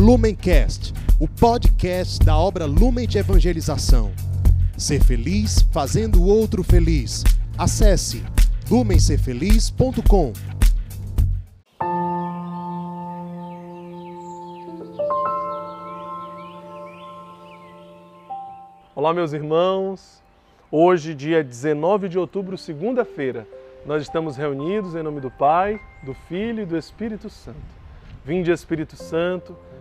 Lumencast, o podcast da obra Lumen de Evangelização. Ser feliz fazendo o outro feliz. Acesse lumencerfeliz.com. Olá, meus irmãos. Hoje, dia 19 de outubro, segunda-feira, nós estamos reunidos em nome do Pai, do Filho e do Espírito Santo. Vinde, Espírito Santo,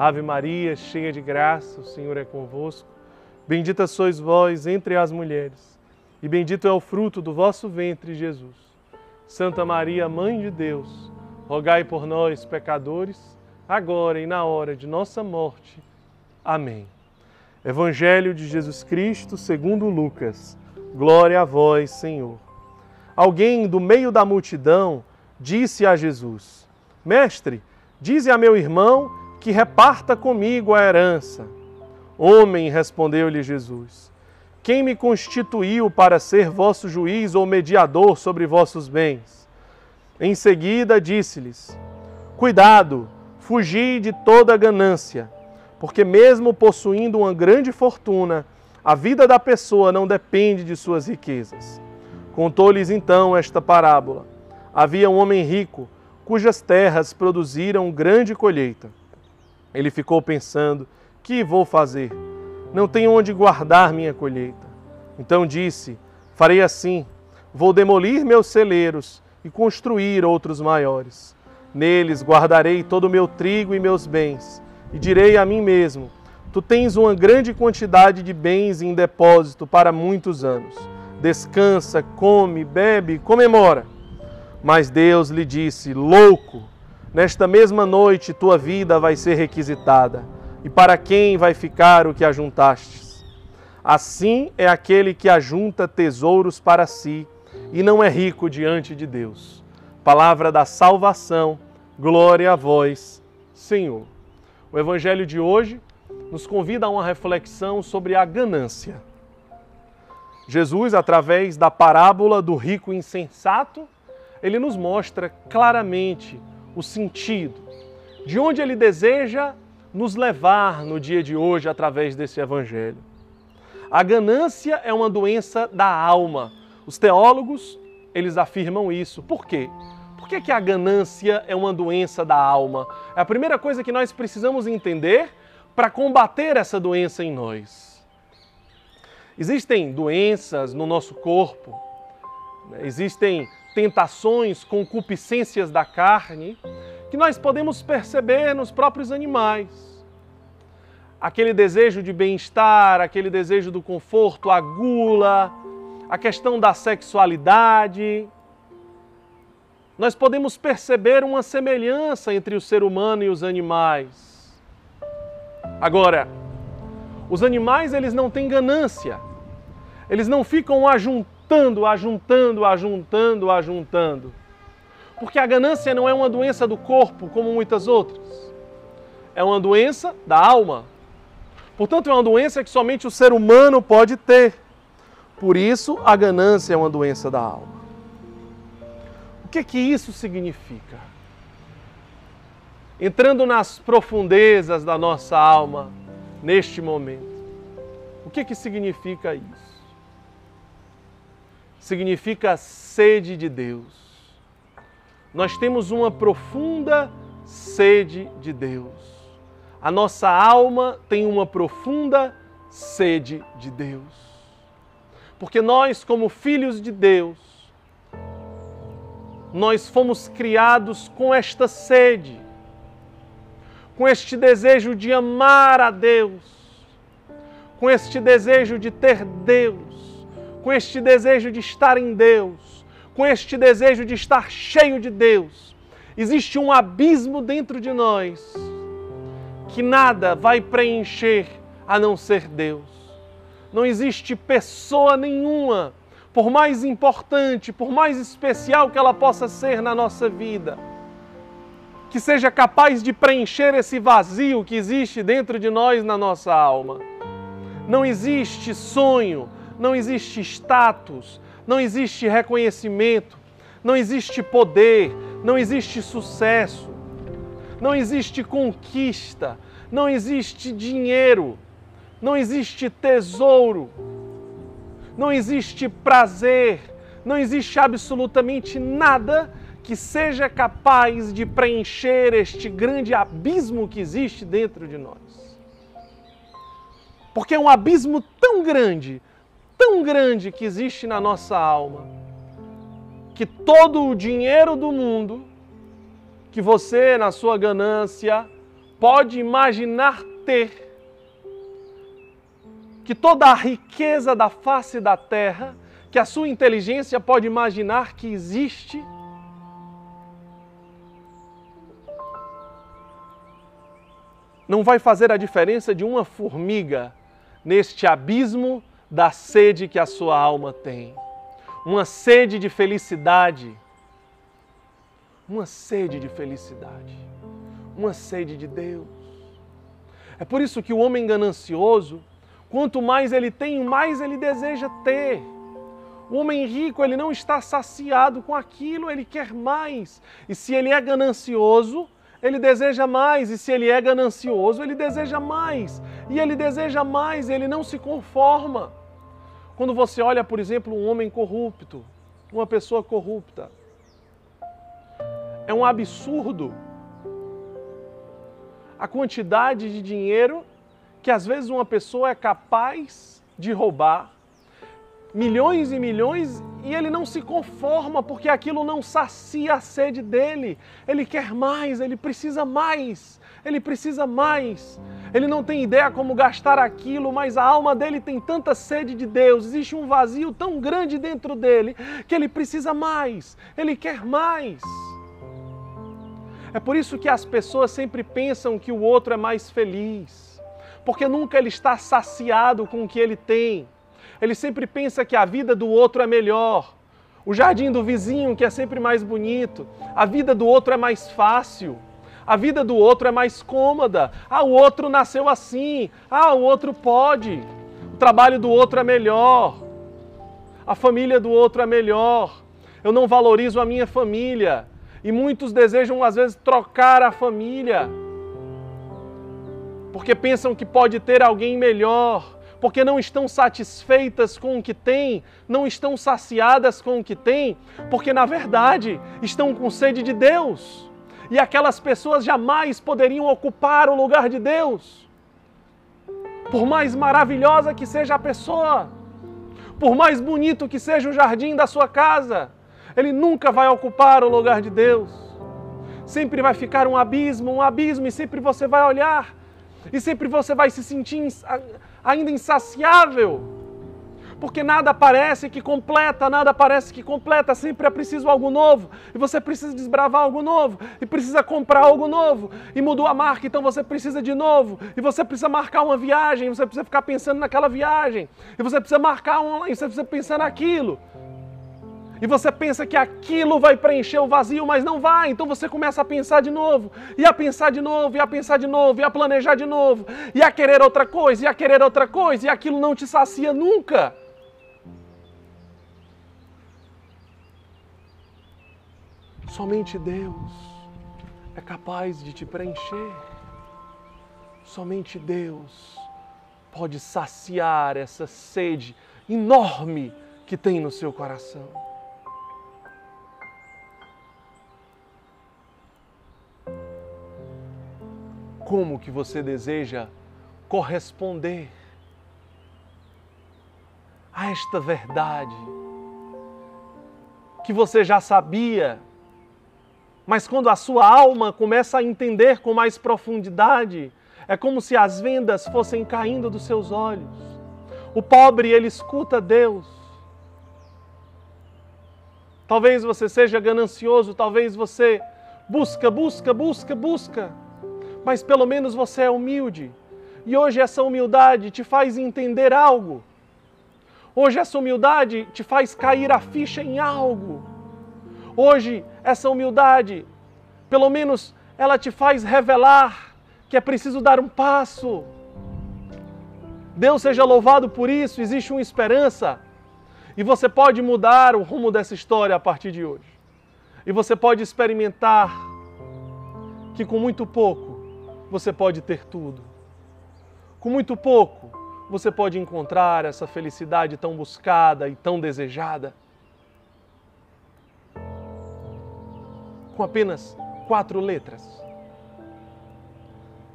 Ave Maria, cheia de graça, o Senhor é convosco. Bendita sois vós entre as mulheres, e bendito é o fruto do vosso ventre, Jesus. Santa Maria, Mãe de Deus, rogai por nós, pecadores, agora e na hora de nossa morte. Amém. Evangelho de Jesus Cristo, segundo Lucas. Glória a vós, Senhor alguém do meio da multidão disse a Jesus: Mestre, dize a meu irmão que reparta comigo a herança. Homem, respondeu-lhe Jesus: Quem me constituiu para ser vosso juiz ou mediador sobre vossos bens? Em seguida disse-lhes: Cuidado, fugi de toda ganância, porque mesmo possuindo uma grande fortuna, a vida da pessoa não depende de suas riquezas. Contou-lhes então esta parábola. Havia um homem rico, cujas terras produziram grande colheita. Ele ficou pensando: Que vou fazer? Não tenho onde guardar minha colheita. Então disse: Farei assim: vou demolir meus celeiros e construir outros maiores. Neles guardarei todo o meu trigo e meus bens, e direi a mim mesmo: Tu tens uma grande quantidade de bens em depósito para muitos anos descansa, come, bebe, comemora. Mas Deus lhe disse: Louco, nesta mesma noite tua vida vai ser requisitada, e para quem vai ficar o que ajuntastes? Assim é aquele que ajunta tesouros para si e não é rico diante de Deus. Palavra da salvação, glória a vós, Senhor. O evangelho de hoje nos convida a uma reflexão sobre a ganância. Jesus, através da parábola do rico insensato, ele nos mostra claramente o sentido de onde ele deseja nos levar no dia de hoje através desse evangelho. A ganância é uma doença da alma. Os teólogos, eles afirmam isso. Por quê? Por que, que a ganância é uma doença da alma? É a primeira coisa que nós precisamos entender para combater essa doença em nós. Existem doenças no nosso corpo, né? existem tentações, concupiscências da carne, que nós podemos perceber nos próprios animais. Aquele desejo de bem-estar, aquele desejo do conforto, a gula, a questão da sexualidade. Nós podemos perceber uma semelhança entre o ser humano e os animais. Agora, os animais eles não têm ganância. Eles não ficam ajuntando, ajuntando, ajuntando, ajuntando. Porque a ganância não é uma doença do corpo como muitas outras. É uma doença da alma. Portanto, é uma doença que somente o ser humano pode ter. Por isso, a ganância é uma doença da alma. O que que isso significa? Entrando nas profundezas da nossa alma neste momento. O que que significa isso? Significa sede de Deus. Nós temos uma profunda sede de Deus. A nossa alma tem uma profunda sede de Deus. Porque nós, como filhos de Deus, nós fomos criados com esta sede, com este desejo de amar a Deus, com este desejo de ter Deus com este desejo de estar em Deus, com este desejo de estar cheio de Deus, existe um abismo dentro de nós que nada vai preencher a não ser Deus. Não existe pessoa nenhuma, por mais importante, por mais especial que ela possa ser na nossa vida, que seja capaz de preencher esse vazio que existe dentro de nós na nossa alma. Não existe sonho, não existe status, não existe reconhecimento, não existe poder, não existe sucesso, não existe conquista, não existe dinheiro, não existe tesouro, não existe prazer, não existe absolutamente nada que seja capaz de preencher este grande abismo que existe dentro de nós. Porque é um abismo tão grande, tão grande que existe na nossa alma, que todo o dinheiro do mundo que você, na sua ganância, pode imaginar ter, que toda a riqueza da face da terra, que a sua inteligência pode imaginar que existe, não vai fazer a diferença de uma formiga neste abismo da sede que a sua alma tem. Uma sede de felicidade. Uma sede de felicidade. Uma sede de Deus. É por isso que o homem ganancioso, quanto mais ele tem, mais ele deseja ter. O homem rico, ele não está saciado com aquilo, ele quer mais. E se ele é ganancioso, ele deseja mais, e se ele é ganancioso, ele deseja mais, e ele deseja mais, ele não se conforma. Quando você olha, por exemplo, um homem corrupto, uma pessoa corrupta, é um absurdo a quantidade de dinheiro que às vezes uma pessoa é capaz de roubar milhões e milhões e ele não se conforma porque aquilo não sacia a sede dele. Ele quer mais, ele precisa mais, ele precisa mais. Ele não tem ideia como gastar aquilo, mas a alma dele tem tanta sede de Deus, existe um vazio tão grande dentro dele que ele precisa mais, ele quer mais. É por isso que as pessoas sempre pensam que o outro é mais feliz, porque nunca ele está saciado com o que ele tem ele sempre pensa que a vida do outro é melhor. O jardim do vizinho, que é sempre mais bonito. A vida do outro é mais fácil. A vida do outro é mais cômoda. Ah, o outro nasceu assim. Ah, o outro pode. O trabalho do outro é melhor. A família do outro é melhor. Eu não valorizo a minha família. E muitos desejam, às vezes, trocar a família. Porque pensam que pode ter alguém melhor porque não estão satisfeitas com o que têm, não estão saciadas com o que têm, porque na verdade estão com sede de Deus. E aquelas pessoas jamais poderiam ocupar o lugar de Deus. Por mais maravilhosa que seja a pessoa, por mais bonito que seja o jardim da sua casa, ele nunca vai ocupar o lugar de Deus. Sempre vai ficar um abismo, um abismo, e sempre você vai olhar, e sempre você vai se sentir ainda insaciável. Porque nada parece que completa, nada parece que completa, sempre é preciso algo novo. E você precisa desbravar algo novo, e precisa comprar algo novo. E mudou a marca, então você precisa de novo. E você precisa marcar uma viagem, você precisa ficar pensando naquela viagem. E você precisa marcar online, você precisa pensar naquilo e você pensa que aquilo vai preencher o vazio, mas não vai. Então você começa a pensar de novo, e a pensar de novo, e a pensar de novo, e a planejar de novo, e a querer outra coisa, e a querer outra coisa, e aquilo não te sacia nunca. Somente Deus é capaz de te preencher. Somente Deus pode saciar essa sede enorme que tem no seu coração. Como que você deseja corresponder a esta verdade que você já sabia, mas quando a sua alma começa a entender com mais profundidade, é como se as vendas fossem caindo dos seus olhos. O pobre, ele escuta Deus. Talvez você seja ganancioso, talvez você busca, busca, busca, busca mas pelo menos você é humilde. E hoje essa humildade te faz entender algo. Hoje essa humildade te faz cair a ficha em algo. Hoje essa humildade, pelo menos, ela te faz revelar que é preciso dar um passo. Deus seja louvado por isso, existe uma esperança. E você pode mudar o rumo dessa história a partir de hoje. E você pode experimentar que com muito pouco você pode ter tudo. Com muito pouco você pode encontrar essa felicidade tão buscada e tão desejada. Com apenas quatro letras.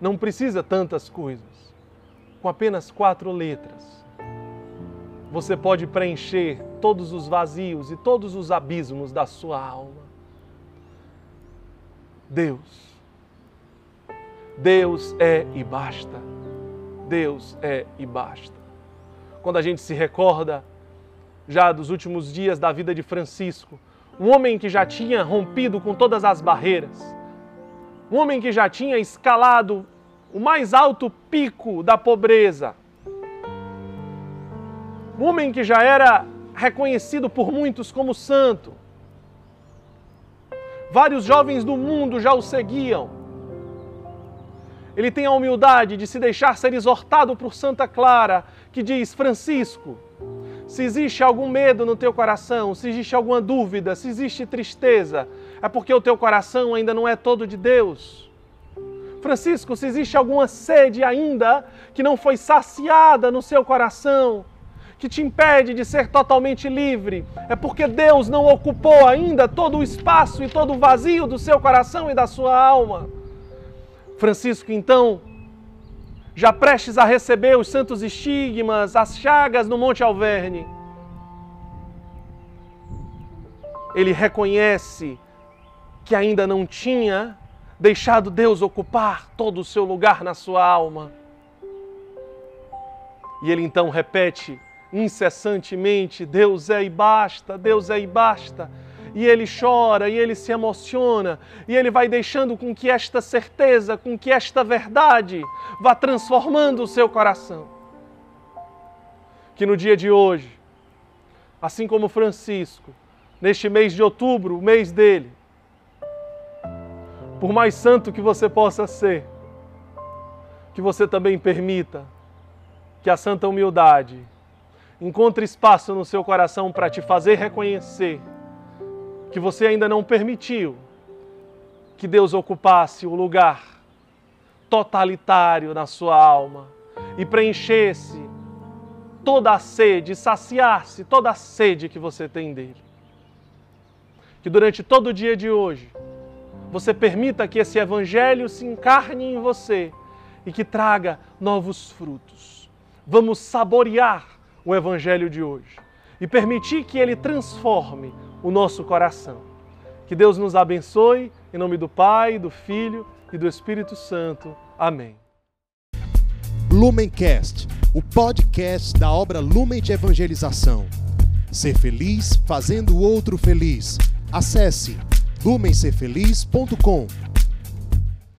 Não precisa tantas coisas. Com apenas quatro letras você pode preencher todos os vazios e todos os abismos da sua alma. Deus. Deus é e basta. Deus é e basta. Quando a gente se recorda já dos últimos dias da vida de Francisco, um homem que já tinha rompido com todas as barreiras, um homem que já tinha escalado o mais alto pico da pobreza, um homem que já era reconhecido por muitos como santo. Vários jovens do mundo já o seguiam. Ele tem a humildade de se deixar ser exortado por Santa Clara, que diz: Francisco, se existe algum medo no teu coração, se existe alguma dúvida, se existe tristeza, é porque o teu coração ainda não é todo de Deus. Francisco, se existe alguma sede ainda que não foi saciada no seu coração, que te impede de ser totalmente livre. É porque Deus não ocupou ainda todo o espaço e todo o vazio do seu coração e da sua alma. Francisco, então, já prestes a receber os santos estigmas, as chagas no Monte Alverne, ele reconhece que ainda não tinha deixado Deus ocupar todo o seu lugar na sua alma. E ele então repete incessantemente: Deus é e basta, Deus é e basta. E ele chora, e ele se emociona, e ele vai deixando com que esta certeza, com que esta verdade vá transformando o seu coração. Que no dia de hoje, assim como Francisco, neste mês de outubro, o mês dele, por mais santo que você possa ser, que você também permita que a santa humildade encontre espaço no seu coração para te fazer reconhecer que você ainda não permitiu que Deus ocupasse o lugar totalitário na sua alma e preenchesse toda a sede, saciasse toda a sede que você tem dele. Que durante todo o dia de hoje você permita que esse evangelho se encarne em você e que traga novos frutos. Vamos saborear o Evangelho de hoje e permitir que ele transforme o nosso coração. Que Deus nos abençoe, em nome do Pai, do Filho e do Espírito Santo. Amém. Lumencast, o podcast da obra Lumen de Evangelização. Ser feliz fazendo o outro feliz. Acesse lumencerfeliz.com.